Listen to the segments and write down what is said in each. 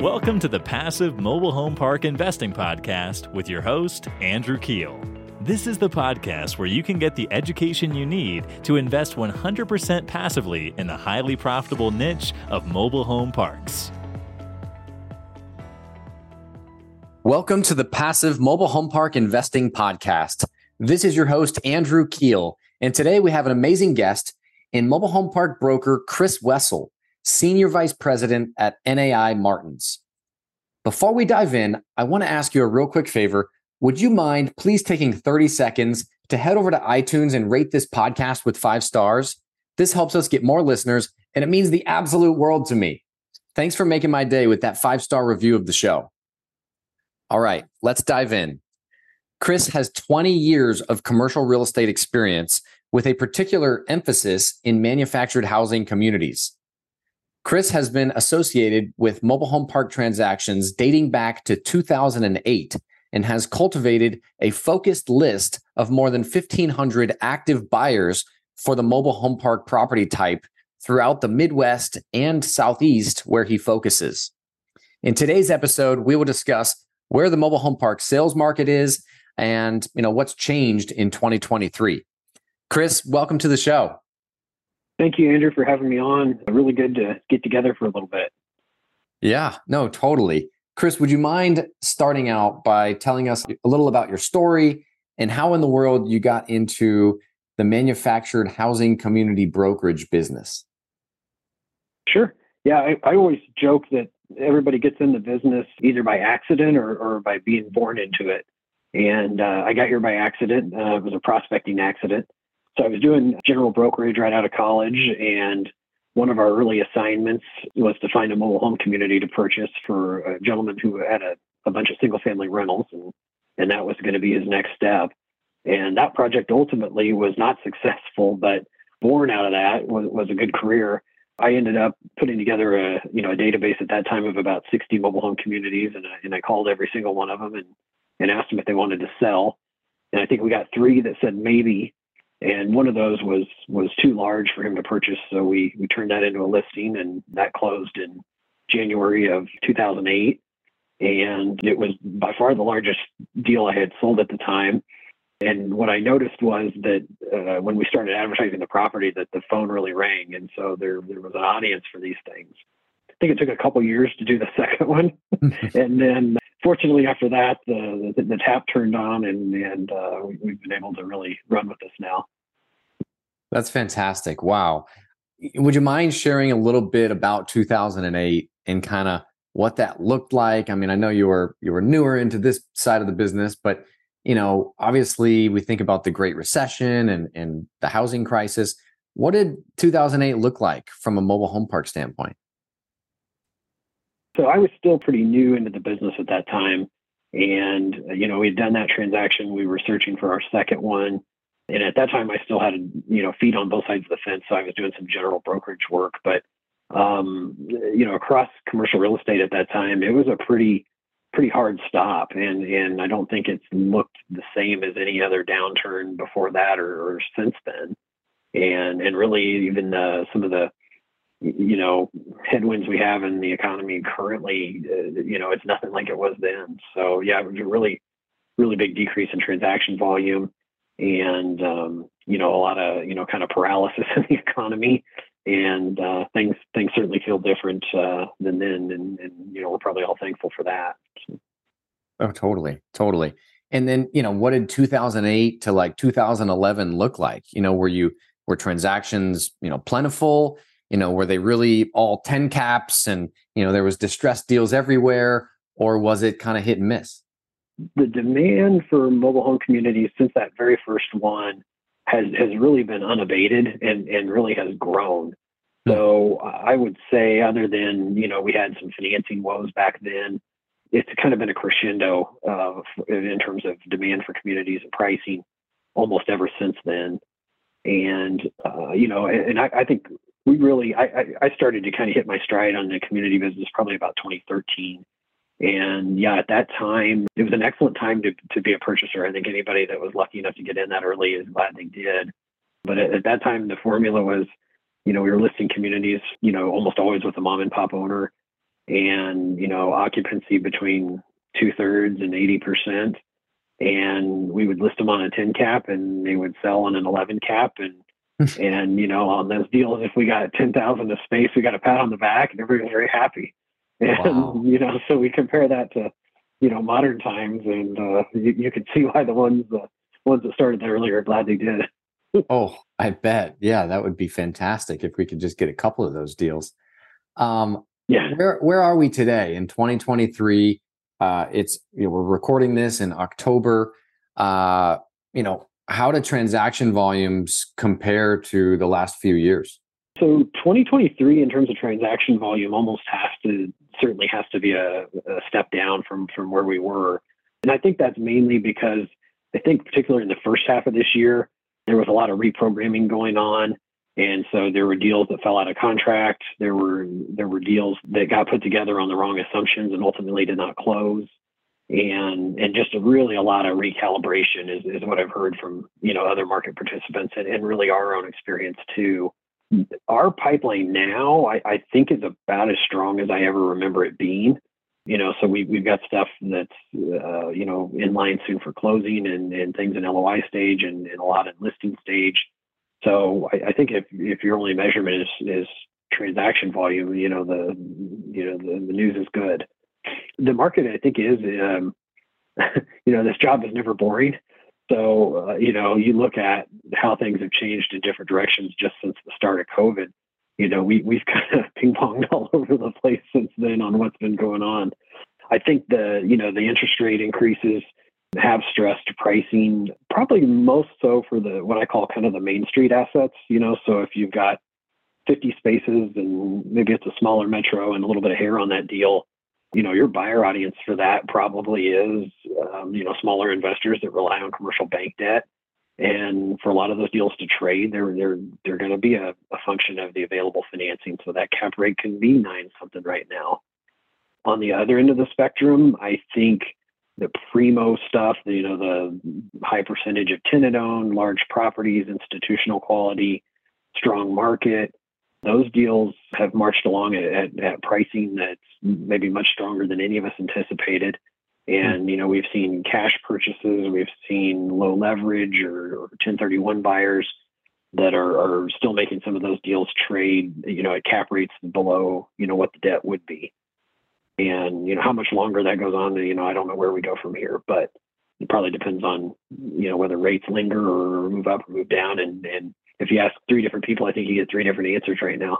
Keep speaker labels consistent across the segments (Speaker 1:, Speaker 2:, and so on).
Speaker 1: Welcome to the Passive Mobile Home Park Investing Podcast with your host, Andrew Keel. This is the podcast where you can get the education you need to invest 100% passively in the highly profitable niche of mobile home parks.
Speaker 2: Welcome to the Passive Mobile Home Park Investing Podcast. This is your host, Andrew Keel. And today we have an amazing guest in mobile home park broker Kris Wessel. Senior Vice President at NAI Martens. Before we dive in, I want to ask you a real quick favor. Would you mind please taking 30 seconds to head over to iTunes and rate this podcast with five stars? This helps us get more listeners, and it means the absolute world to me. Thanks for making my day with that five star review of the show. All right, let's dive in. Kris has 20 years of commercial real estate experience with a particular emphasis in manufactured housing communities. Kris has been associated with mobile home park transactions dating back to 2008 and has cultivated a focused list of more than 1,500 active buyers for the mobile home park property type throughout the Midwest and Southeast, where he focuses. In today's episode, we will discuss where the mobile home park sales market is and you know what's changed in 2023. Kris, welcome to the show.
Speaker 3: Thank you, Andrew, for having me on. Really good to get together for a little bit.
Speaker 2: Yeah, no, totally. Kris, would you mind starting out by telling us a little about your story and how in the world you got into the manufactured housing community brokerage business?
Speaker 3: Sure. Yeah, I, I always joke that everybody gets in the business either by accident or, or by being born into it. And uh, I got here by accident. Uh, it was a prospecting accident. So I was doing general brokerage right out of college, and one of our early assignments was to find a mobile home community to purchase for a gentleman who had a, a bunch of single family rentals, and, and that was going to be his next step. And that project ultimately was not successful, but born out of that was, was a good career. I ended up putting together a you know a database at that time of about 60 mobile home communities, and I, and I called every single one of them and and asked them if they wanted to sell. And I think we got three that said maybe, and one of those was was too large for him to purchase. So we we turned that into a listing and that closed in january of 2008 and it was by far the largest deal i had sold at the time. And what i noticed was that uh, when we started advertising the property that the phone really rang. And so there there was an audience for these things think it took a couple years to do the second one and then fortunately, after that, the, the, the tap turned on, and and uh, we, we've been able to really run with this now.
Speaker 2: That's fantastic! Wow. Would you mind sharing a little bit about 2008 and kind of what that looked like? I mean, I know you were you were newer into this side of the business, but you know, obviously, we think about the Great Recession and and the housing crisis. What did 2008 look like from a mobile home park standpoint?
Speaker 3: So I was still pretty new into the business at that time. And, you know, we'd done that transaction. We were searching for our second one. And at that time, I still had, you know, feet on both sides of the fence. So I was doing some general brokerage work. But, um, you know, across commercial real estate at that time, it was a pretty, pretty hard stop. And, and I don't think it's looked the same as any other downturn before that or, or since then. And, and really, even uh, some of the, you know headwinds we have in the economy currently uh, you know it's nothing like it was then. So yeah it was a really really big decrease in transaction volume and um, you know a lot of you know kind of paralysis in the economy. And uh, things things certainly feel different uh, than then. And, and you know we're probably all thankful for that.
Speaker 2: Oh totally totally. And then you know what did 2008 to like 2011 look like? You know were you were transactions you know plentiful you know were they really all 10 caps and you know there was distressed deals everywhere or was it kind of hit and miss?
Speaker 3: The demand for mobile home communities since that very first one has has really been unabated and and really has grown. Hmm. so i would say other than you know we had some financing woes back then it's kind of been a crescendo uh, in terms of demand for communities and pricing almost ever since then. And uh, you know and I, I, think we really I, I started to kind of hit my stride on the community business probably about 2013 and yeah at that time it was an excellent time to, to be a purchaser i think anybody that was lucky enough to get in that early is glad they did but at, at that time the formula was you know we were listing communities you know almost always with a mom and pop owner and, you know, occupancy between two thirds and 80%. And we would list them on a 10 cap and they would sell on an 11 cap. And, and, you know, on those deals, if we got 10,000 of space, we got a pat on the back and everybody was very happy. And, wow. you know, so we compare that to, you know, modern times and uh, you, you can see why the ones, the ones that started earlier are glad they did.
Speaker 2: oh, I bet. Yeah, that would be fantastic if we could just get a couple of those deals. Um, yeah. Where where are we today in 2023? Uh, it's you know, we're recording this in October. Uh, you know, how do transaction volumes compare to the last few years?
Speaker 3: So 2023 in terms of transaction volume almost has to certainly has to be a, a step down from from where we were. And I think that's mainly because I think particularly in the first half of this year, there was a lot of reprogramming going on. And so there were deals that fell out of contract. There were there were deals that got put together on the wrong assumptions and ultimately did not close. And and just a, really a lot of recalibration is, is what I've heard from you know other market participants and, and really our own experience too. Our pipeline now, I, I think, is about as strong as I ever remember it being you know, so we we've got stuff that's uh, you know in line soon for closing and, and things in LOI stage and, and a lot in listing stage. So I, I, think if if your only measurement is is transaction volume, you know the you know the, the news is good. The market I think is um, you know this job is never boring. So uh, you know you look at how things have changed in different directions just since the start of COVID you know, we we've kind of ping ponged all over the place since then on what's been going on. I think the you know the interest rate increases have stressed pricing, probably most so for the what I call kind of the main street assets. You know, so if you've got 50 spaces and maybe it's a smaller metro and a little bit of hair on that deal, you know, your buyer audience for that probably is um, you know smaller investors that rely on commercial bank debt and for a lot of those deals to trade, they're they're they're going to be a, a function of the available financing. So that cap rate can be nine something right now. On the other end of the spectrum, I think the primo stuff, you know, the high percentage of tenant owned, large properties, institutional quality, strong market, those deals have marched along at, at, at pricing that's maybe much stronger than any of us anticipated. And you know, we've seen cash purchases, we've seen low leverage or, or 1031 buyers that are, are still making some of those deals trade, you know, at cap rates below, you know, what the debt would be. And you know, how much longer that goes on, you know, I don't know where we go from here, but it probably depends on, you know, whether rates linger or move up or move down. And and if you ask three different people, I think you get three different answers right now.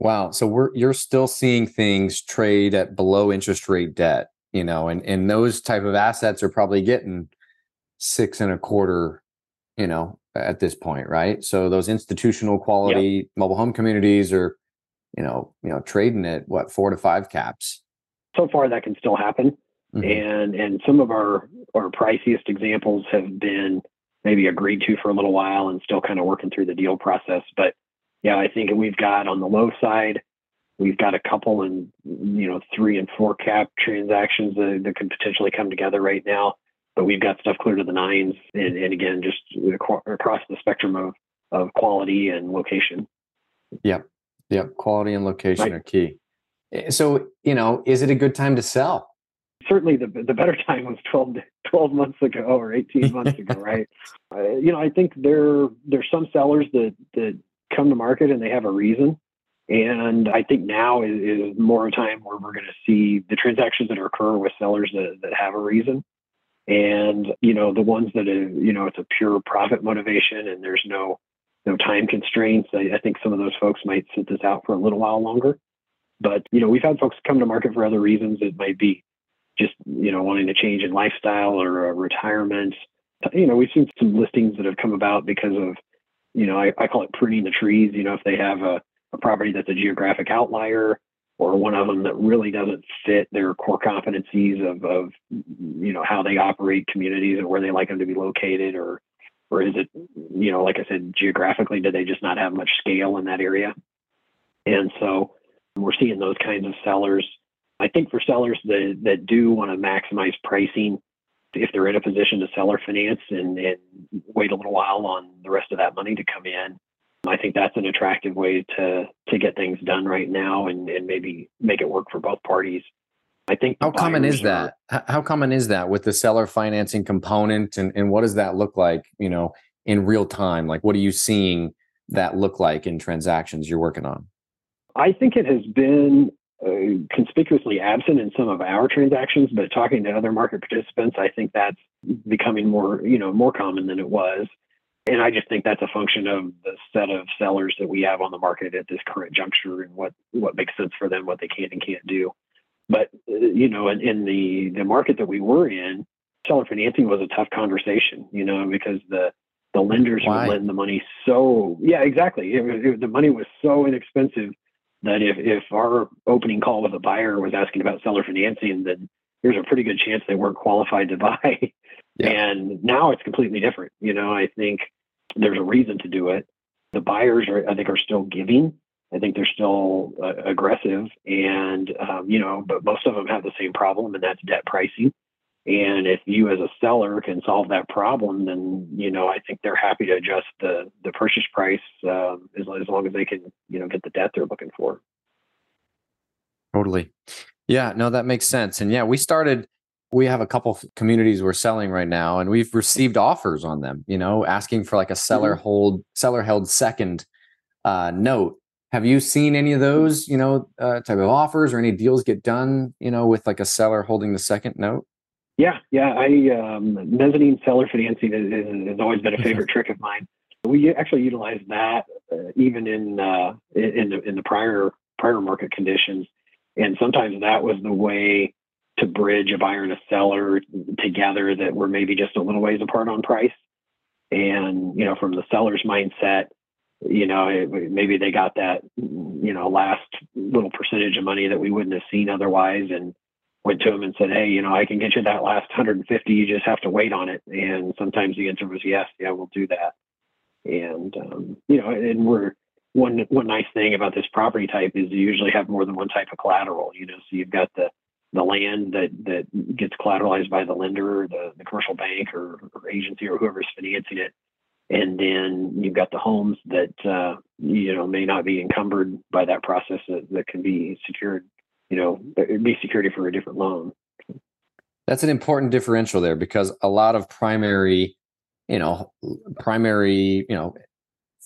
Speaker 2: Wow. So we're you're still seeing things trade at below interest rate debt you know, and and those type of assets are probably getting six and a quarter, you know, at this point, right? So those institutional quality mobile home communities are, you know, you know, trading at what four to five caps.
Speaker 3: So far, that can still happen, mm-hmm. and and some of our our priciest examples have been maybe agreed to for a little while and still kind of working through the deal process. But yeah, I think we've got on the low side We've got a couple and you know, three and four cap transactions that, that could potentially come together right now. But we've got stuff clear to the nines, and, and again, just across the spectrum of, of quality and location.
Speaker 2: Yep. Yep. Quality and location right. are key. Eh, so, you know, is it a good time to sell?
Speaker 3: Certainly, the, the better time was 12, 12 months ago or 18 months ago, right? Uh, you know, I think there there's some sellers that, that come to market and they have a reason and I think now is, is more a time where we're going to see the transactions that occur with sellers that, that have a reason. And, you know, the ones that, are, you know, it's a pure profit motivation and there's no, no time constraints. I, I think some of those folks might sit this out for a little while longer. But, you know, we've had folks come to market for other reasons. It might be just, you know, wanting to change in lifestyle or uh, retirement. You know, we've seen some listings that have come about because of, you know, I, I call it pruning the trees. You know, if they have a, a property that's a geographic outlier or one of them that really doesn't fit their core competencies of, of you know how they operate communities and where they like them to be located or or is it you know like i said geographically do they just not have much scale in that area and so we're seeing those kinds of sellers i think for sellers that that do want to maximize pricing if they're in a position to seller finance and, and wait a little while on the rest of that money to come in I think that's an attractive way to to get things done right now and, and maybe make it work for both parties. I think
Speaker 2: how common is that? How common is that with the seller financing component, and and what does that look like? You know, in real time, like what are you seeing that look like in transactions you're working on?
Speaker 3: I think it has been conspicuously absent in some of our transactions, but talking to other market participants, I think that's becoming more, you know, more common than it was. And I just think that's a function of the set of sellers that we have on the market at this current juncture and what what makes sense for them, what they can and can't do. But uh, you know, in, in the the market that we were in, seller financing was a tough conversation. You know, because the the lenders
Speaker 2: Why?
Speaker 3: would lend the money so yeah, exactly. It, it, the money was so inexpensive that if if our opening call with a buyer was asking about seller financing, then there's a pretty good chance they weren't qualified to buy.
Speaker 2: Yeah.
Speaker 3: And now it's completely different. You know, I think there's a reason to do it. The buyers are, I think, are still giving. I think they're still uh, aggressive, and um, you know, but most of them have the same problem, and that's debt pricing. And if you, as a seller, can solve that problem, then you know, I think they're happy to adjust the the purchase price um, as, as long as they can, you know, get the debt they're looking for.
Speaker 2: Totally. Yeah, no, that makes sense. And yeah, we started, we have a couple communities we're selling right now, and we've received offers on them, you know, asking for like a seller hold, seller held second uh, note. Have you seen any of those, you know, uh, type of offers or any deals get done, you know, with like a seller holding the second note?
Speaker 3: Yeah, yeah. I um, mezzanine seller financing is, is, has always been a favorite trick of mine. We actually utilize that uh, even in uh, in the in the prior prior market conditions, and sometimes that was the way to bridge a buyer and a seller together that were maybe just a little ways apart on price. And you know, from the seller's mindset, you know, it, maybe they got that you know last little percentage of money that we wouldn't have seen otherwise, and went to him and said, Hey, you know, I can get you that last 150. You just have to wait on it. And sometimes the answer was yes. Yeah, we'll do that. And, um, you know, and we're one, one nice thing about this property type is you usually have more than one type of collateral, you know, so you've got the, the land that, that gets collateralized by the lender, the, the commercial bank or, or agency or whoever's financing it. And then you've got the homes that, uh, you know, may not be encumbered by that process that, that can be secured you know, it'd be security for a different loan.
Speaker 2: That's an important differential there because a lot of primary, you know, primary, you know,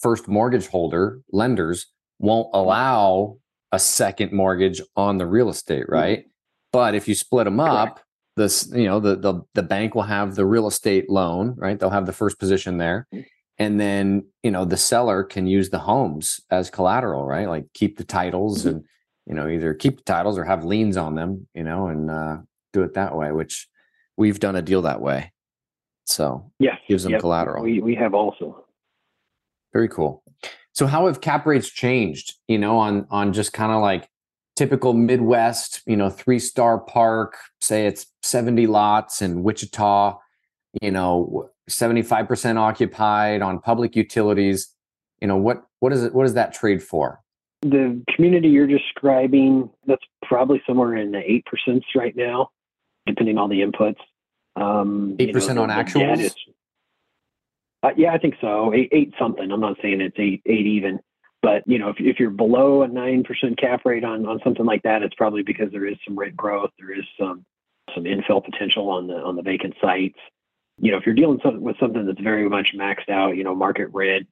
Speaker 2: first mortgage holder lenders won't allow a second mortgage on the real estate, right? Mm-hmm. But if you split them up, Correct. this, you know, the the the bank will have the real estate loan, right? They'll have the first position there. And then, you know, the seller can use the homes as collateral, right? Like keep the titles mm-hmm. and you know either keep the titles or have liens on them you know and uh, do it that way which we've done a deal that way. So
Speaker 3: yeah
Speaker 2: gives them
Speaker 3: yep.
Speaker 2: collateral.
Speaker 3: we, we have also.
Speaker 2: Very cool. So how have cap rates changed you know on on just kind of like typical midwest you know three star park say it's 70 lots in wichita you know 75% occupied on public utilities you know what what is it what does that trade for
Speaker 3: the community you're describing, that's probably somewhere in the eight percent right now, depending on the inputs.
Speaker 2: Um, eight percent on actuals.
Speaker 3: Uh, yeah, I think so. Eight, eight something. I'm not saying it's eight, eight even, but you know, if if you're below a nine percent cap rate on on something like that, it's probably because there is some rent growth. There is some some infill potential on the on the vacant sites. You know, if you're dealing with something that's very much maxed out, you know, market rent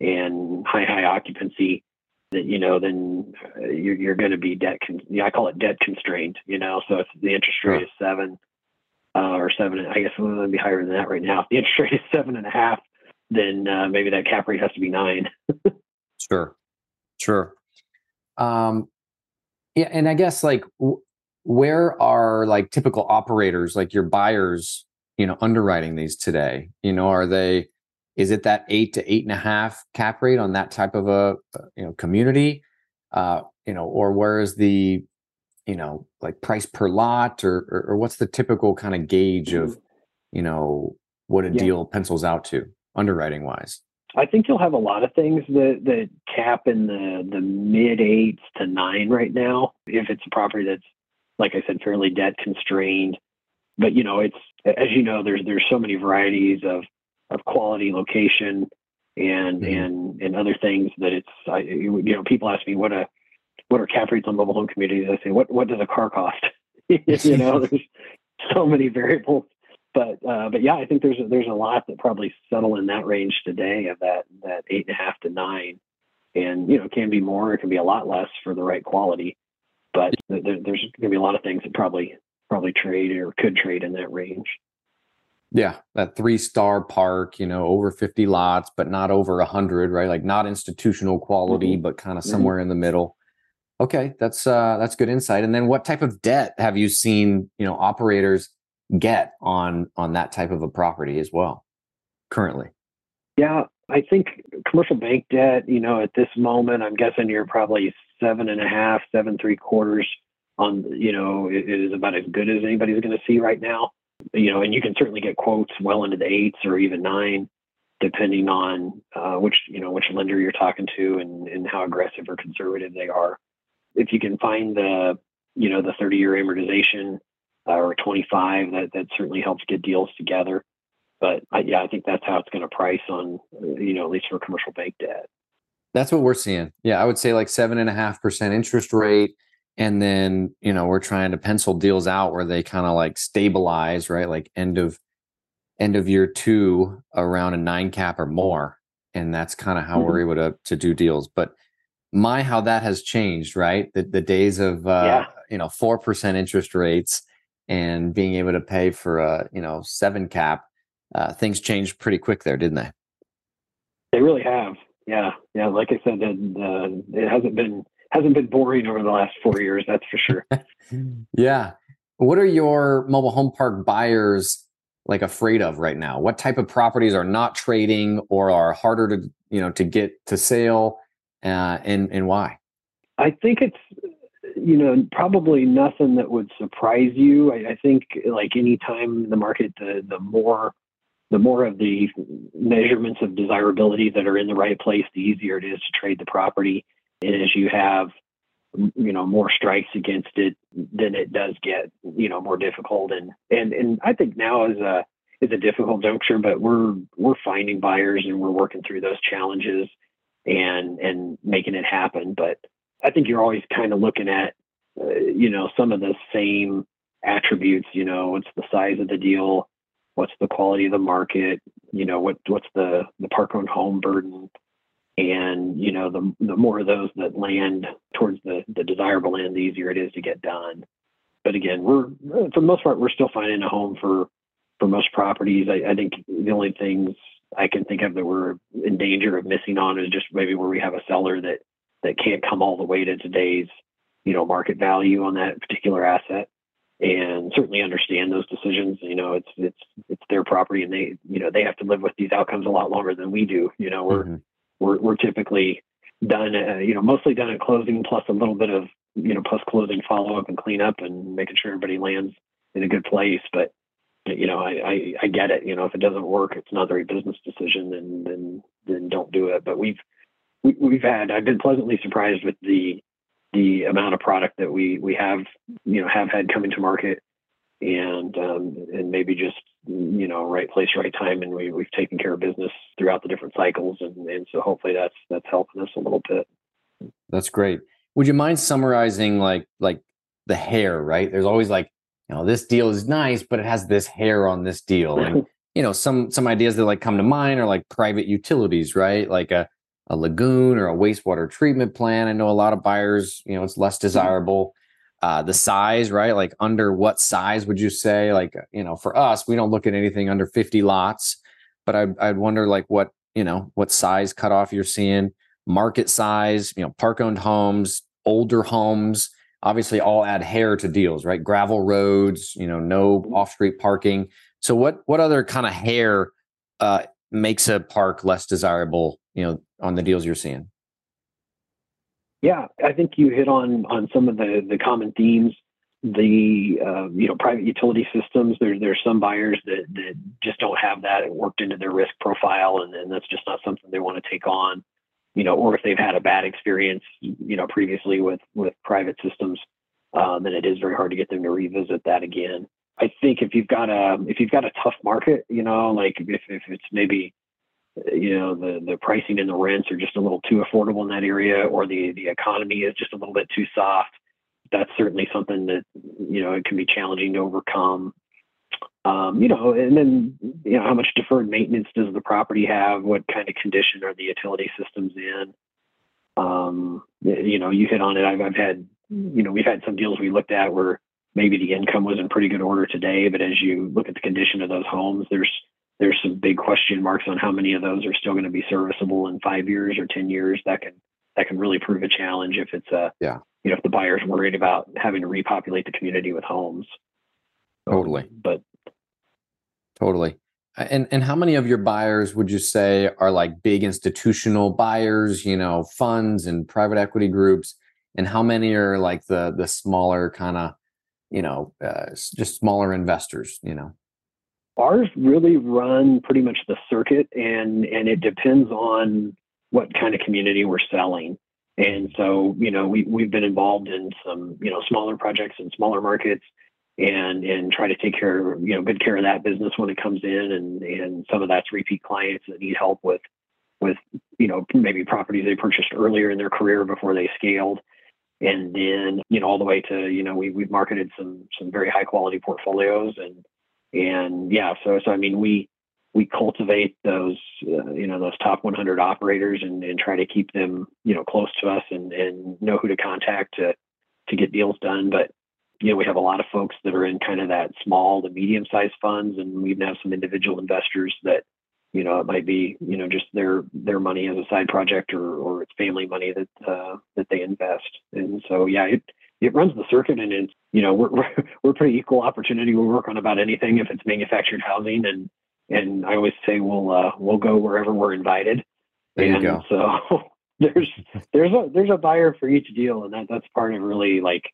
Speaker 3: and high high occupancy, you know then uh, you're, you're going to be debt con- yeah, I call it debt constrained you know? So if the interest rate is seven uh, or seven I guess it's going to be higher than that right now. If the interest rate is seven and a half then uh, maybe that cap rate has to be nine.
Speaker 2: Sure. Sure. Um yeah and I guess like w- where are like typical operators like your buyers you know underwriting these today? You know are they is it that eight to eight and a half cap rate on that type of a you know community? Uh, you know, or where is the you know like price per lot, or or, or what's the typical kind of gauge of mm-hmm. you know what a yeah. deal pencils out to underwriting wise?
Speaker 3: I think you'll have a lot of things that that cap in the the mid eights to nine right now. If it's a property that's like I said, fairly debt constrained. But you know, it's as you know, there's there's so many varieties of of quality location and mm-hmm. and and other things that it's I, you know people ask me what a what are cap rates on mobile home communities I say what what does a car cost? You know there's so many variables. But uh, but yeah I think there's a, there's a lot that probably settle in that range today of that that eight and a half to nine. And you know it can be more it can be a lot less for the right quality. But there, there's going to be a lot of things that probably probably trade or could trade in that range
Speaker 2: yeah, that three star park, you know, over 50 lots, but not over 100, right? Like not institutional quality, mm-hmm. but kind of mm-hmm. somewhere mm-hmm. in the middle. Okay, that's uh that's good insight. And then what type of debt have you seen, you know, operators get on on that type of a property as well currently?
Speaker 3: Yeah, I think commercial bank debt, you know, at this moment, I'm guessing you're probably seven and a half, seven, three quarters on, you know, it, it is about as good as anybody's going to see right now you know, and you can certainly get quotes well into the eights or even nine, depending on uh, which you know which lender you're talking to and, and how aggressive or conservative they are. If you can find the you know the 30 year amortization uh, or 25, that that certainly helps get deals together. But I, yeah, I think that's how it's going to price on you know at least for commercial bank debt.
Speaker 2: That's what we're seeing. Yeah, I would say like seven and a half percent interest rate and then you know we're trying to pencil deals out where they kind of like stabilize right? Like end of end of year two around a nine cap or more. And that's kind of how mm-hmm. we're able to to do deals. But my how that has changed right? The, the days of uh yeah. you know four percent interest rates and being able to pay for a you know seven cap uh, things changed pretty quick there didn't they?
Speaker 3: They really have. Yeah. Yeah. Like i said it, uh, it hasn't been hasn't been boring over the last four years. That's for sure.
Speaker 2: yeah. What are your mobile home park buyers like afraid of right now? What type of properties are not trading or are harder to you know to get to sale, uh, and and why?
Speaker 3: I think it's you know probably nothing that would surprise you. I, I think like any time the market, the the more the more of the measurements of desirability that are in the right place, the easier it is to trade the property as you have you know more strikes against it then it does get you know more difficult. And and and i think now is a is a difficult juncture but we're we're finding buyers and we're working through those challenges and and making it happen. But i think you're always kind of looking at uh, you know some of the same attributes you know what's the size of the deal? What's the quality of the market? You know what what's the the park owned home burden and you know the the more of those that land towards the the desirable end the easier it is to get done. But again we're for the most part we're still finding a home for for most properties. I, I think the only things i can think of that we're in danger of missing on is just maybe where we have a seller that that can't come all the way to today's you know market value on that particular asset and certainly understand those decisions. You know it's it's it's their property and they you know they have to live with these outcomes a lot longer than we do. You know we're mm-hmm we're, we're typically done, uh, you know, mostly done at closing plus a little bit of, you know, post closing follow up and cleanup and making sure everybody lands in a good place. But, you know, I, I, I get it. You know, if it doesn't work, it's not a very business decision, and then then don't do it. But we've we, we've had I've been pleasantly surprised with the the amount of product that we we have you know have had coming to market and um, and maybe just you know right place right time and we, we've taken care of business throughout the different cycles and, and so hopefully that's that's helping us a little bit.
Speaker 2: That's great. Would you mind summarizing like like the hair right? There's always like you know this deal is nice but it has this hair on this deal and you know some some ideas that like come to mind are like private utilities right? Like a a lagoon or a wastewater treatment plant. I know a lot of buyers you know it's less mm-hmm. desirable uh, the size, right? Like under what size would you say? Like, you know, for us, we don't look at anything under 50 lots, but I'd, I'd wonder like what, you know, what size cutoff you're seeing, market size, you know, park owned homes, older homes, obviously all add hair to deals, right? Gravel roads, you know, no mm-hmm. off street parking. So what, what other kind of hair uh, makes a park less desirable, you know, on the deals you're seeing?
Speaker 3: Yeah, I think you hit on on some of the the common themes. The uh, you know private utility systems. There's there's some buyers that that just don't have that worked into their risk profile, and, and that's just not something they want to take on. You know, or if they've had a bad experience, you know, previously with with private systems, um, then it is very hard to get them to revisit that again. I think if you've got a if you've got a tough market, you know, like if if it's maybe you know the the pricing and the rents are just a little too affordable in that area, or the the economy is just a little bit too soft. That's certainly something that you know it can be challenging to overcome. Um, you know, and then you know how much deferred maintenance does the property have? What kind of condition are the utility systems in? Um, you know, you hit on it. I've, I've had, you know, we've had some deals we looked at where maybe the income was in pretty good order today, but as you look at the condition of those homes, there's there's some big question marks on how many of those are still going to be serviceable in five years or ten years. That can that can really prove a challenge if it's a
Speaker 2: yeah
Speaker 3: you know if the buyer's worried about having to repopulate the community with homes.
Speaker 2: Totally,
Speaker 3: but
Speaker 2: totally. And and how many of your buyers would you say are like big institutional buyers, you know, funds and private equity groups, and how many are like the the smaller kind of, you know, uh, just smaller investors, you know?
Speaker 3: Ours really run pretty much the circuit, and and it depends on what kind of community we're selling. And so, you know, we we've been involved in some, you know, smaller projects and smaller markets and and try to take care you know good care of that business when it comes in and and some of that's repeat clients that need help with with you know maybe properties they purchased earlier in their career before they scaled and then you know all the way to you know we we've marketed some some very high quality portfolios and and yeah so so I mean we we cultivate those uh, you know those top 100 operators and, and try to keep them you know close to us and and know who to contact to to get deals done but you know, we have a lot of folks that are in kind of that small to medium sized funds, and we even have some individual investors that, you know, it might be, you know, just their their money as a side project or or it's family money that uh, that they invest. And so, yeah, it it runs the circuit, and it's you know we're we're, pretty equal opportunity. We work on about anything if it's manufactured housing, and and I always say we'll uh, we'll go wherever we're invited.
Speaker 2: There you
Speaker 3: and
Speaker 2: go.
Speaker 3: So there's there's a there's a buyer for each deal, and that that's part of really like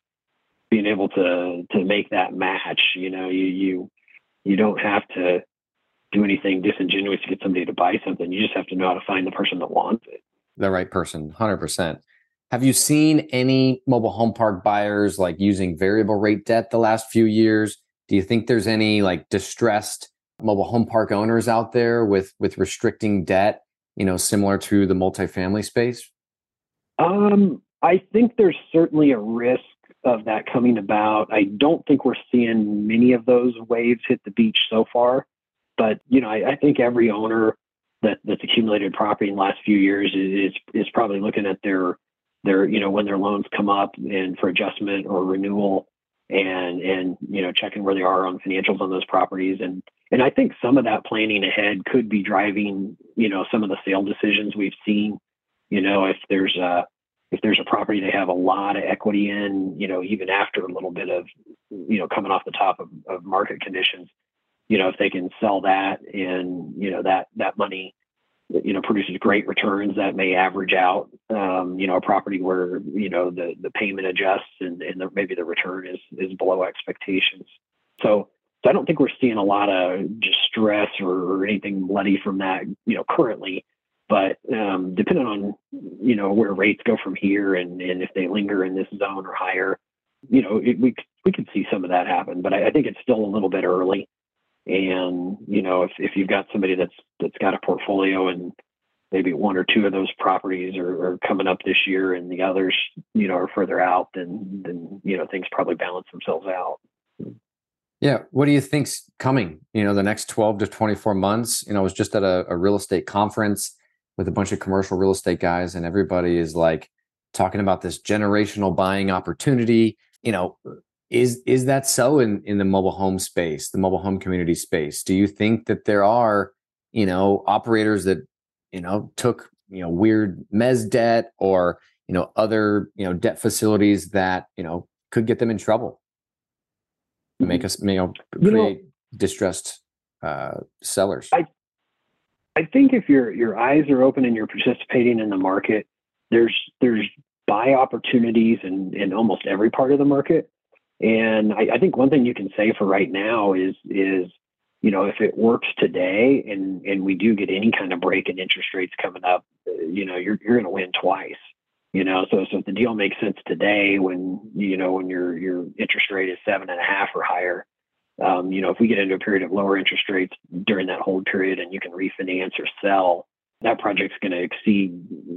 Speaker 3: being able to to make that match. You know, you you you don't have to do anything disingenuous to get somebody to buy something. You just have to know how to find the person that wants it.
Speaker 2: The right person, hundred percent. Have you seen any mobile home park buyers like using variable rate debt the last few years? Do you think there's any like distressed mobile home park owners out there with with restricting debt, you know, similar to the multifamily space?
Speaker 3: Um, I think there's certainly a risk of that coming about. I don't think we're seeing many of those waves hit the beach so far, but you know, I, I think every owner that that's accumulated property in the last few years is is probably looking at their their you know when their loans come up and for adjustment or renewal and and you know checking where they are on financials on those properties. And and I think some of that planning ahead could be driving you know some of the sale decisions we've seen. You know if there's a if there's a property they have a lot of equity in, you know, even after a little bit of, you know, coming off the top of, of market conditions, you know, if they can sell that and, you know, that, that money, you know, produces great returns that may average out, um, you know, a property where, you know, the, the payment adjusts and, and the, maybe the return is, is below expectations. So, so I don't think we're seeing a lot of distress or, or anything bloody from that, you know, currently but um, depending on you know where rates go from here and and if they linger in this zone or higher, you know it, we we could see some of that happen. But I, I think it's still a little bit early. And you know if if you've got somebody that's that's got a portfolio and maybe one or two of those properties are, are, coming up this year and the others you know are further out then then you know things probably balance themselves out.
Speaker 2: Yeah. What do you think's coming you know the next 12 to 24 months? You know i was just at a, a real estate conference with a bunch of commercial real estate guys and everybody is like talking about this generational buying opportunity. You know is is that so in in the mobile home space the mobile home community space do you think that there are you know operators that you know took you know weird mez debt or you know other you know debt facilities that you know could get them in trouble make mm-hmm. us you know create you know, distressed uh sellers
Speaker 3: I, I think if your your eyes are open and you're participating in the market, there's there's buy opportunities in in almost every part of the market. And I, I think one thing you can say for right now is is you know if it works today and and we do get any kind of break in interest rates coming up, you know you're you're going to win twice. You know, so so if the deal makes sense today when you know when your your interest rate is seven and a half or higher, um, you know, if we get into a period of lower interest rates during that hold period and you can refinance or sell that project's going to exceed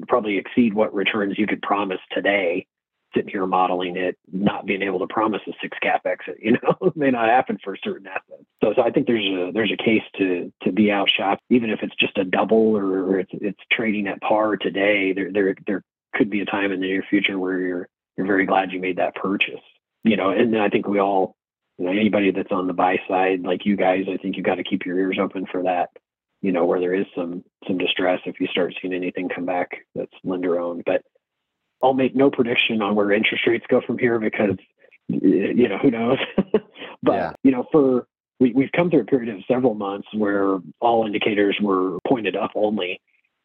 Speaker 3: probably exceed what returns you could promise today sitting here modeling it, not being able to promise a six cap exit, you know, may not happen for certain assets. So, so I think there's a there's a case to to be out shop, even if it's just a double or it's it's trading at par today. There there there could be a time in the near future where you're you're very glad you made that purchase. You know, and I think we all, you know, anybody that's on the buy side, like you guys, I think you've got to keep your ears open for that. You know, where there is some some distress if you start seeing anything come back that's lender owned, but I'll make no prediction on where interest rates go from here because you know who knows. but yeah. you know, for we, we've come through a period of several months where all indicators were pointed up only.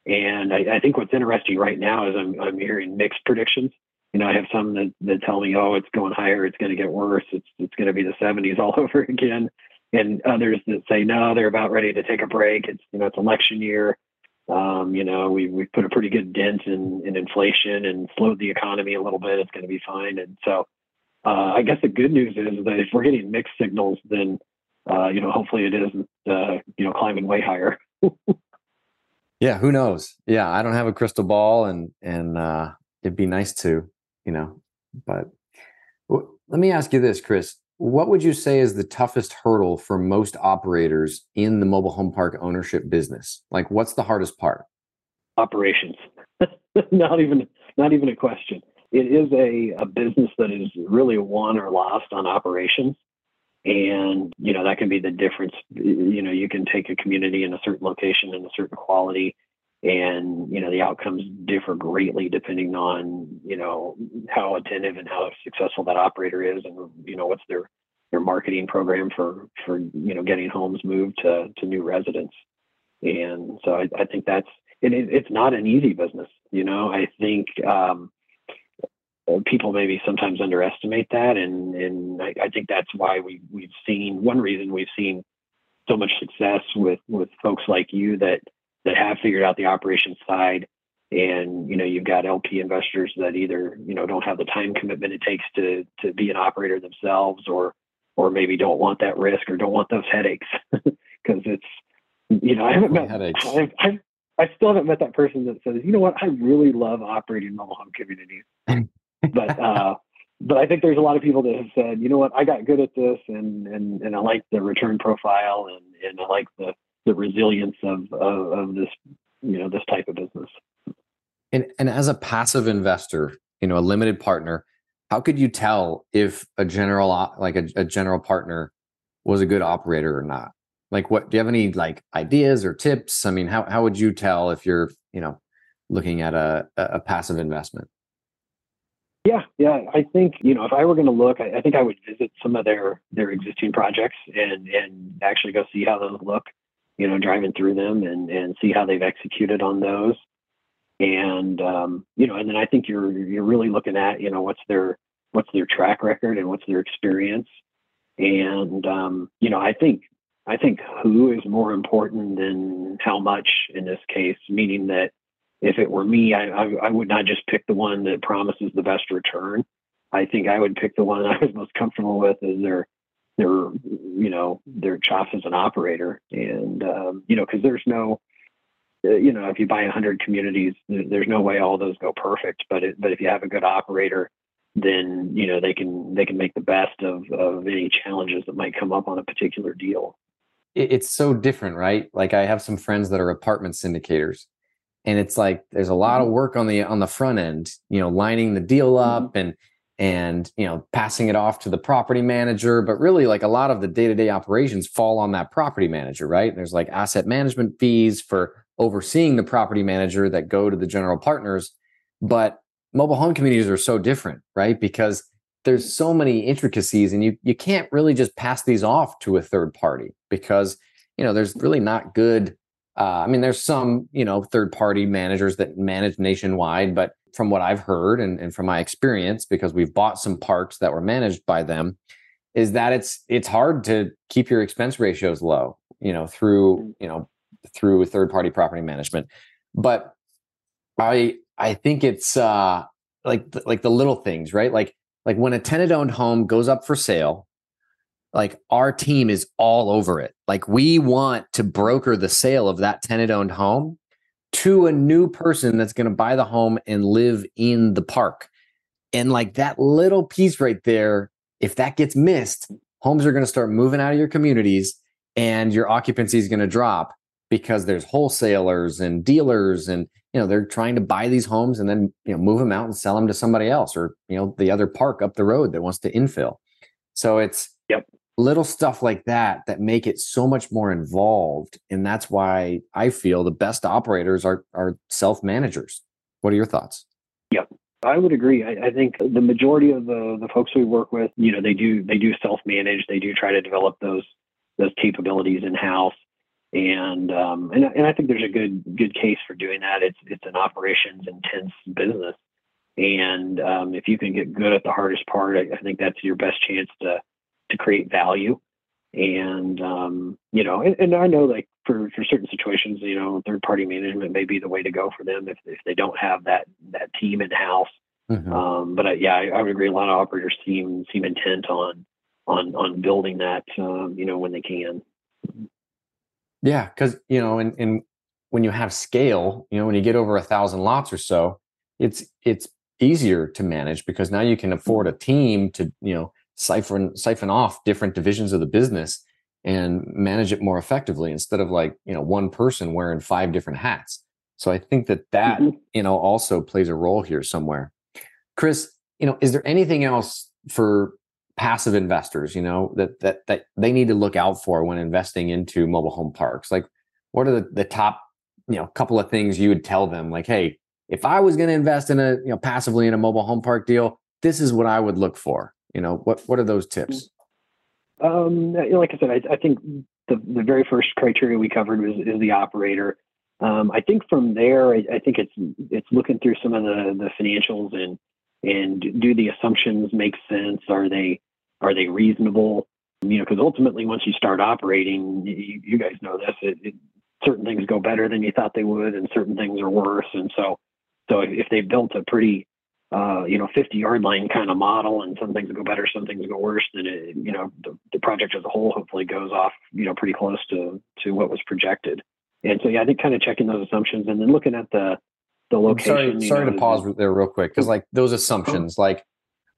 Speaker 3: And I, I think what's interesting right now is I'm I'm hearing mixed predictions. You know, I have some that, that tell me, oh, it's going higher, it's going to get worse, it's it's going to be the 70s all over again, and others that say no, they're about ready to take a break. It's you know, it's election year um, you know, we we put a pretty good dent in, in inflation and slowed the economy a little bit. It's going to be fine. And so, uh, I guess the good news is that if we're getting mixed signals, then uh, you know, hopefully it isn't uh, you know climbing way higher.
Speaker 2: yeah, who knows? Yeah, I don't have a crystal ball, and and uh, it'd be nice to, you know, but let me ask you this, Kris what would you say is the toughest hurdle for most operators in the mobile home park ownership business? Like, what's the hardest part?
Speaker 3: Operations. not even not even a question. It is a, a business that is really won or lost on operations. And, you know, that can be the difference. You know, you can take a community in a certain location and a certain quality and you know the outcomes differ greatly depending on you know how attentive and how successful that operator is and you know what's their their marketing program for for you know getting homes moved to to new residents. And so i, I think that's it, it's not an easy business you know? I think um, people maybe sometimes underestimate that and and I, I think that's why we we've seen one reason we've seen so much success with with folks like you that that have figured out the operations side. And you know you've got lp investors that either you know don't have the time commitment it takes to to be an operator themselves or or maybe don't want that risk or don't want those headaches. Because it's you know i haven't met headaches. I've, I've, i still haven't met that person that says you know what? I really love operating mobile home communities. But uh but I think there's a lot of people that have said, you know what, I got good at this, and and and I like the return profile, and and I like the the resilience of, of, of this you know this type of business.
Speaker 2: And and as a passive investor, you know, a limited partner, how could you tell if a general like a, a general partner was a good operator or not? Like, what do you have any like ideas or tips? I mean, how how would you tell if you're you know looking at a a passive investment?
Speaker 3: Yeah, yeah. I think you know if I were going to look, I, I, think I would visit some of their their existing projects and and actually go see how those look you know, driving through them and and see how they've executed on those. And um, you know, and then I think you're you're really looking at you know what's their what's their track record and what's their experience. And um, you know, I think I think who is more important than how much in this case. Meaning that if it were me, I, I, I would not just pick the one that promises the best return. I think I would pick the one I was most comfortable with as their their you know their chops as an operator and um, you know because there's no uh, you know if you buy 100 communities there's no way all those go perfect but it, but if you have a good operator then you know they can they can make the best of of any challenges that might come up on a particular deal
Speaker 2: it's so different right like i have some friends that are apartment syndicators and it's like there's a lot of mm-hmm. work on the on the front end you know lining the deal up mm-hmm. and and you know passing it off to the property manager but really like a lot of the day-to-day operations fall on that property manager right? There's like asset management fees for overseeing the property manager that go to the general partners but mobile home communities are so different right? Because there's so many intricacies and you you can't really just pass these off to a third party because you know there's really not good uh, i mean there's some you know third party managers that manage nationwide but from what I've heard and, and from my experience, because we've bought some parks that were managed by them, is that it's it's hard to keep your expense ratios low, you know, through mm. you know through third party property management. But I I think it's uh like like the little things, right? Like like when a tenant owned home goes up for sale, like our team is all over it. Like we want to broker the sale of that tenant owned home to a new person that's going to buy the home and live in the park. And like that little piece right there, if that gets missed, homes are going to start moving out of your communities and your occupancy is going to drop because there's wholesalers and dealers and you know they're trying to buy these homes and then you know move them out and sell them to somebody else or you know the other park up the road that wants to infill so it's
Speaker 3: yep.
Speaker 2: Little stuff like that that make it so much more involved and that's why i feel the best operators are are self managers what are your thoughts
Speaker 3: yep I would agree. I, I, think the majority of the the folks we work with, you know, they do they do self manage. They do try to develop those those capabilities in house and um, and and I think there's a good good case for doing that. It's it's an operations intense business, and um, if you can get good at the hardest part, I, I, think that's your best chance to to create value. And um, you know, and, and, I know like for for certain situations, you know, third party management may be the way to go for them if if they don't have that that team in house. Mm-hmm. Um, but I, yeah, I, I, would agree. A lot of operators seem seem intent on on on building that, um, you know, when they can.
Speaker 2: Yeah, because you know, and and when you have scale, you know, when you get over a thousand lots or so, it's it's easier to manage because now you can afford a team to you know siphon siphon off different divisions of the business and manage it more effectively instead of like you know one person wearing five different hats. So I think that that mm-hmm. you know also plays a role here somewhere. Kris, you know, is there anything else for passive investors, you know, that that that they need to look out for when investing into mobile home parks? Like what are the, the top, you know, couple of things you would tell them like, hey, if I was going to invest in a, you know, passively in a mobile home park deal, this is what I would look for. You know, what what are those tips?
Speaker 3: Um, like I said, I, I think the, the very first criteria we covered was is the operator. Um, I think from there, I, I, think it's it's looking through some of the the financials and and do the assumptions make sense? Are they are they reasonable? You know, because ultimately, once you start operating, you, you guys know this. It, it, certain things go better than you thought they would, and certain things are worse. And so, so if they built a pretty uh, you know, 50 yard line kind of model and some things go better, some things go worse, then it, you know, the, the project as a whole hopefully goes off, you know, pretty close to, to what was projected. And so, yeah, I think kind of checking those assumptions and then looking at the, the location.
Speaker 2: Sorry, sorry know, to pause there real quick because like those assumptions, like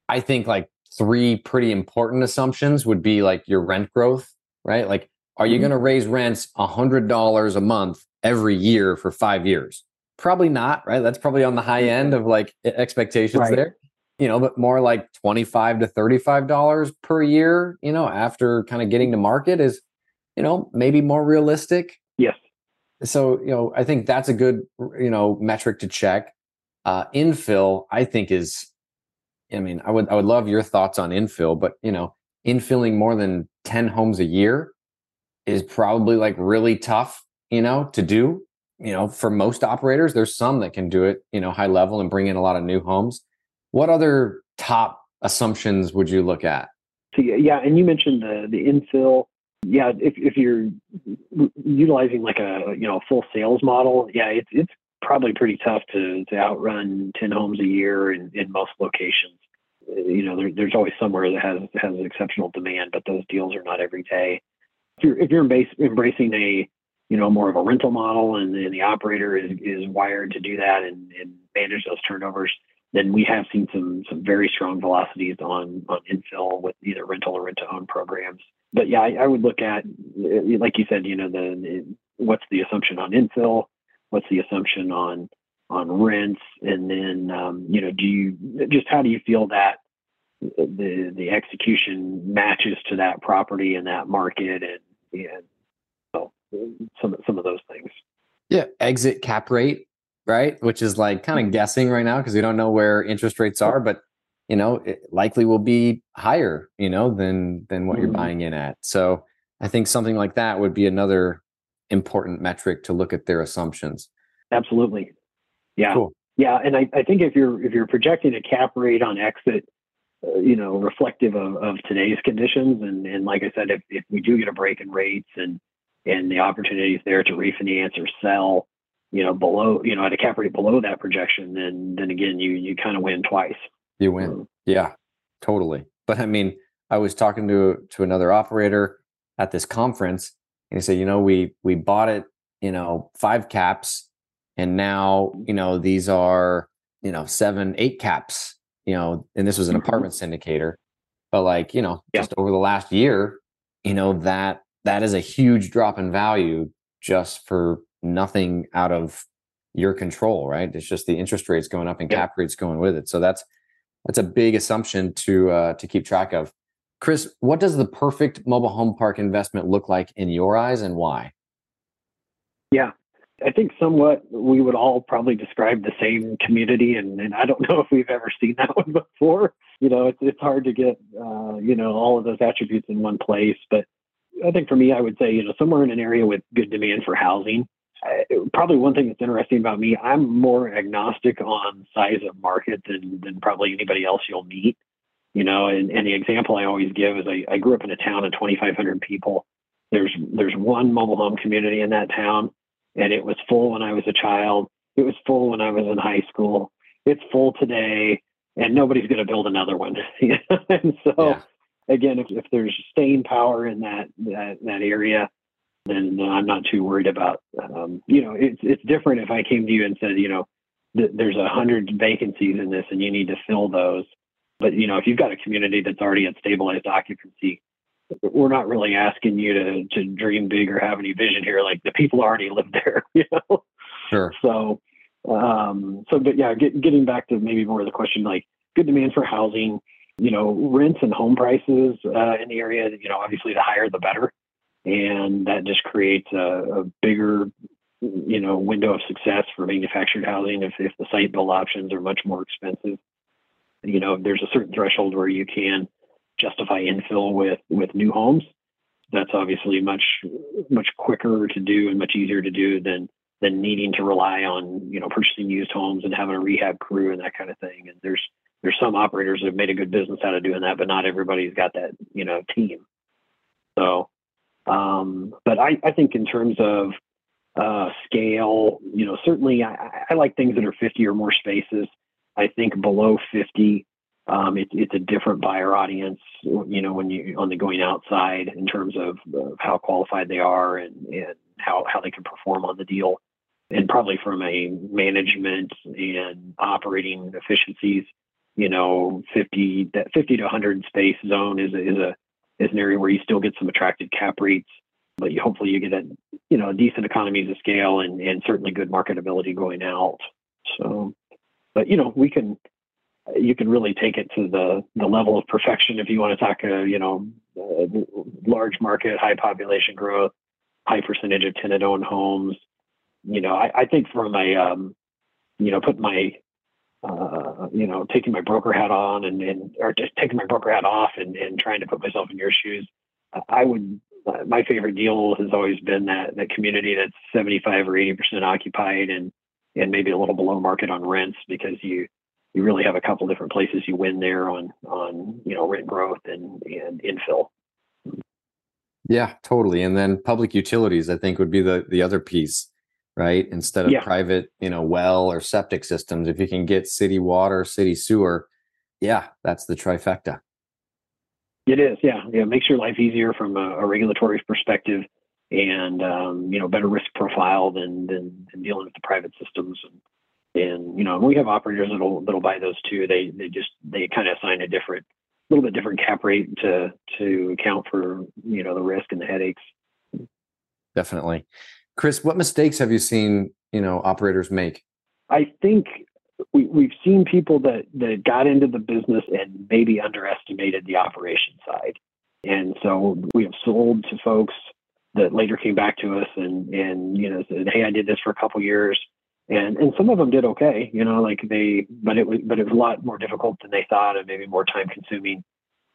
Speaker 2: I think like three pretty important assumptions would be like your rent growth, right? Like, are you mm-hmm. going to raise rents a hundred dollars a month every year for five years? Probably not, right? That's probably on the high end of like expectations right. there. You know, but more like twenty-five to thirty-five dollars per year. You know, after kind of getting to market is, you know, maybe more realistic.
Speaker 3: Yes
Speaker 2: so you know i think that's a good you know metric to check uh, infill i think is i mean i would i would love your thoughts on infill but you know infilling more than 10 homes a year is probably like really tough you know to do you know for most operators there's some that can do it you know high level and bring in a lot of new homes what other top assumptions would you look at
Speaker 3: so, yeah and you mentioned the the infill yeah, if, if you're utilizing like a you know full sales model, yeah, it's it's probably pretty tough to to outrun ten homes a year in, in most locations. Uh, you know, there, there's always somewhere that has has exceptional demand, but those deals are not every day. If you're if you're embracing a you know more of a rental model and, and the operator is is wired to do that and, and manage those turnovers, then we have seen some some very strong velocities on on infill with either rental or rent to own programs. But yeah, I, I, would look at like you said, you know, the, the what's the assumption on infill, what's the assumption on on rents, and then um, you know, do you just how do you feel that the the execution matches to that property and that market and and some some of those things.
Speaker 2: Yeah, exit cap rate right? Which is like kind of mm-hmm. guessing right now because we don't know where interest rates are, but you know, it likely will be higher, you know, than than what mm-hmm. you're buying in at. So I think something like that would be another important metric to look at their assumptions.
Speaker 3: Absolutely. Yeah. Cool. Yeah. And I, I think if you're if you're projecting a cap rate on exit, uh, you know, reflective of, of today's conditions, and and like I said, if, if we do get a break in rates and and the opportunities there to refinance or sell, you know, below, you know, at a cap rate below that projection, then then again, you you kind of win twice.
Speaker 2: You win, um, yeah, totally. But I mean, I was talking to to another operator at this conference, and he said, you know, we we bought it, you know, five caps, and now you know these are you know seven eight caps you know and this was an mm-hmm. apartment syndicator but like you know yeah. just over the last year you know that that is a huge drop in value just for nothing out of your control right? It's just the interest rates going up and cap rates going with it. So that's that's a big assumption to uh, to keep track of. Kris what does the perfect mobile home park investment look like in your eyes and why?
Speaker 3: Yeah. I think somewhat we would all probably describe the same community, and, and I don't know if we've ever seen that one before. You know, it's it's hard to get uh, you know all of those attributes in one place. But I think for me, I would say you know somewhere in an area with good demand for housing. I, probably one thing that's interesting about me, I'm more agnostic on size of market than than probably anybody else you'll meet. You know, and, and the example I always give is I, I grew up in a town of 2,500 people. There's there's one mobile home community in that town and it was full when I was a child. It was full when I was in high school. It's full today, and nobody's going to build another one. and so, yeah. Again, if, if there's staying power in that that, that area, then I'm not too worried about. Um, you know, it's it's different if I came to you and said, you know, th- there's a hundred vacancies in this, and you need to fill those. But you know, if you've got a community that's already at stabilized occupancy, we're not really asking you to to dream big or have any vision here. Like the people already live there, you know.
Speaker 2: Sure.
Speaker 3: So, um, so but yeah, get, getting back to maybe more of the question, like good demand for housing. You know, rents and home prices uh, in the area. You know, obviously the higher the better, and that just creates a, a bigger you know window of success for manufactured housing if, if the site build options are much more expensive you know there's a certain threshold where you can justify infill with with new homes. That's obviously much much quicker to do and much easier to do than than needing to rely on you know purchasing used homes and having a rehab crew and that kind of thing. And there's there's some operators that have made a good business out of doing that, but not everybody's got that you know team. So, um, but I, I think in terms of uh, scale, you know, certainly I, I like things that are 50 or more spaces. I think below 50, um, it, it's a different buyer audience, you know, when you on the going outside in terms of, of how qualified they are and, and how, how they can perform on the deal. And probably from a management and operating efficiencies, you know, 50 that 50 to 100 space zone is a, is a is an area where you still get some attractive cap rates, but you hopefully you get a you know decent economies of scale and and certainly good marketability going out. So, but you know we can you can really take it to the the level of perfection if you want to talk uh, you know uh, large market high population growth high percentage of tenant owned homes you know I, I think from a um, you know put my uh, you know taking my broker hat on and, and or just taking my broker hat off and, and trying to put myself in your shoes i would uh, my favorite deal has always been that that community that's 75 or 80 percent occupied and and maybe a little below market on rents because you you really have a couple different places you win there on on you know rent growth and and infill.
Speaker 2: Yeah, totally. And then public utilities, I think, would be the the other piece, right? Instead of yeah. private, you know, well or septic systems, if you can get city water, city sewer, yeah, that's the trifecta.
Speaker 3: It is, yeah, yeah. It makes your life easier from a, a regulatory perspective, and um, you know, better risk profile than, than than dealing with the private systems. And and you know we have operators that'll that'll buy those too. They they just they kind of assign a different, a little bit different cap rate to to account for you know the risk and the headaches.
Speaker 2: Definitely, Kris. What mistakes have you seen you know operators make?
Speaker 3: I think we, we've seen people that that got into the business and maybe underestimated the operation side, and so we have sold to folks that later came back to us and and you know said, hey, I did this for a couple years and and some of them did okay you know like they but it was but it was a lot more difficult than they thought and maybe more time consuming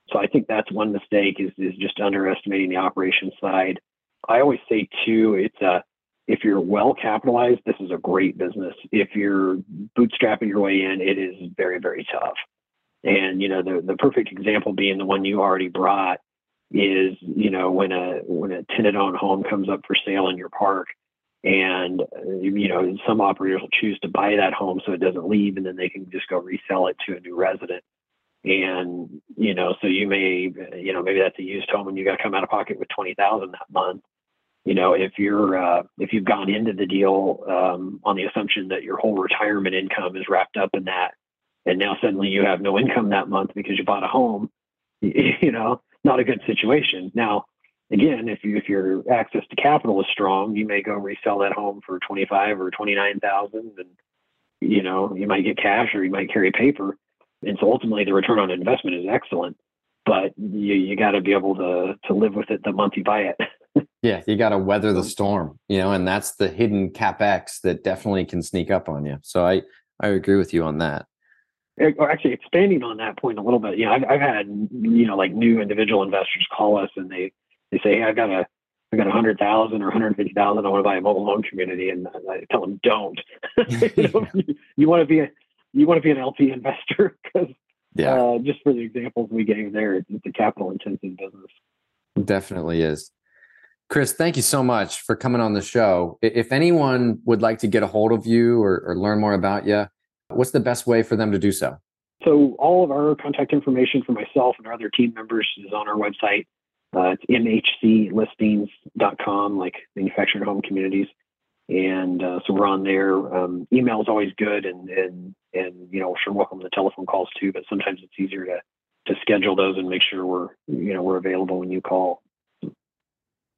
Speaker 3: so i think that's one mistake is is just underestimating the operation side i always say too it's a if you're well capitalized this is a great business. If you're bootstrapping your way in it is very very tough. And you know the the perfect example being the one you already brought is you know when a when a tenant owned home comes up for sale in your park and you know some operators will choose to buy that home so it doesn't leave and then they can just go resell it to a new resident. And you know so you may you know maybe that's a used home and you got to come out of pocket with 20000 that month you know, if you're uh, if you've gone into the deal um, on the assumption that your whole retirement income is wrapped up in that, and now suddenly you have no income that month because you bought a home, you know, not a good situation. Now, again, if you if your access to capital is strong, you may go resell that home for twenty five or twenty nine thousand, and you know you might get cash or you might carry paper, and so ultimately the return on investment is excellent. But you you got to be able to to live with it the month you buy it.
Speaker 2: yeah, you got to weather the storm, you know, and that's the hidden capex that definitely can sneak up on you. So I I agree with you on that
Speaker 3: or actually expanding on that point a little bit, you know, I've, I've had, you know, like new individual investors call us and they, they say, Hey, I've got a, I've got a hundred thousand or 150,000. I want to buy a mobile home community. And I tell them, don't, you, know, you, you, want to be a, you want to be an LP investor because yeah. Uh, just for the examples we gave there, it's a capital intensive business.
Speaker 2: Definitely is. Kris, thank you so much for coming on the show. If anyone would like to get a hold of you or, or learn more about you, What's the best way for them to do so?
Speaker 3: So all of our contact information for myself and our other team members is on our website. Uh, it's mhclistings.com, like manufactured home communities. And uh, so we're on there. Um, email is always good, and and and you know, sure, welcome the telephone calls too. But sometimes it's easier to to schedule those and make sure we're you know we're available when you call.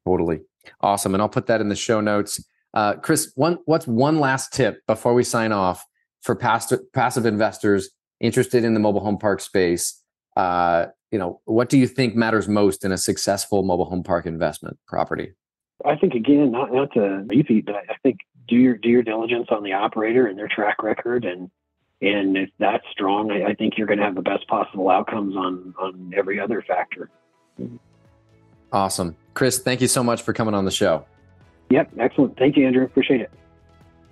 Speaker 2: Totally awesome, and I'll put that in the show notes. Uh, Kris, one what's one last tip before we sign off for passive passive investors interested in the mobile home park space, uh, you know, what do you think matters most in a successful mobile home park investment property?
Speaker 3: I think again, not not to repeat, but I think do your do your diligence on the operator and their track record, and and if that's strong, I, I think you're going to have the best possible outcomes on on every other factor.
Speaker 2: Awesome, Kris. Thank you so much for coming on the show.
Speaker 3: Yep, excellent. Thank you, Andrew. Appreciate it.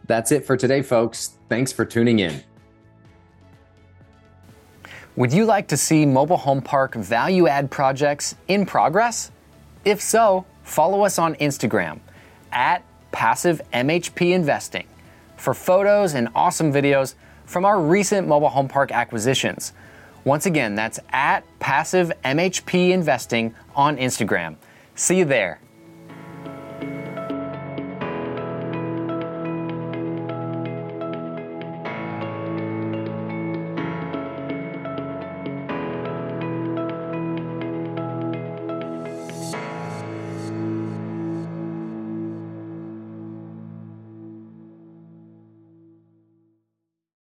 Speaker 2: That's it for today, folks. Thanks for tuning in.
Speaker 4: Would you like to see mobile home park value add projects in progress? If so, follow us on Instagram at Passive MHP Investing for photos and awesome videos from our recent mobile home park acquisitions. Once again, that's at Passive MHP Investing on Instagram. See you there.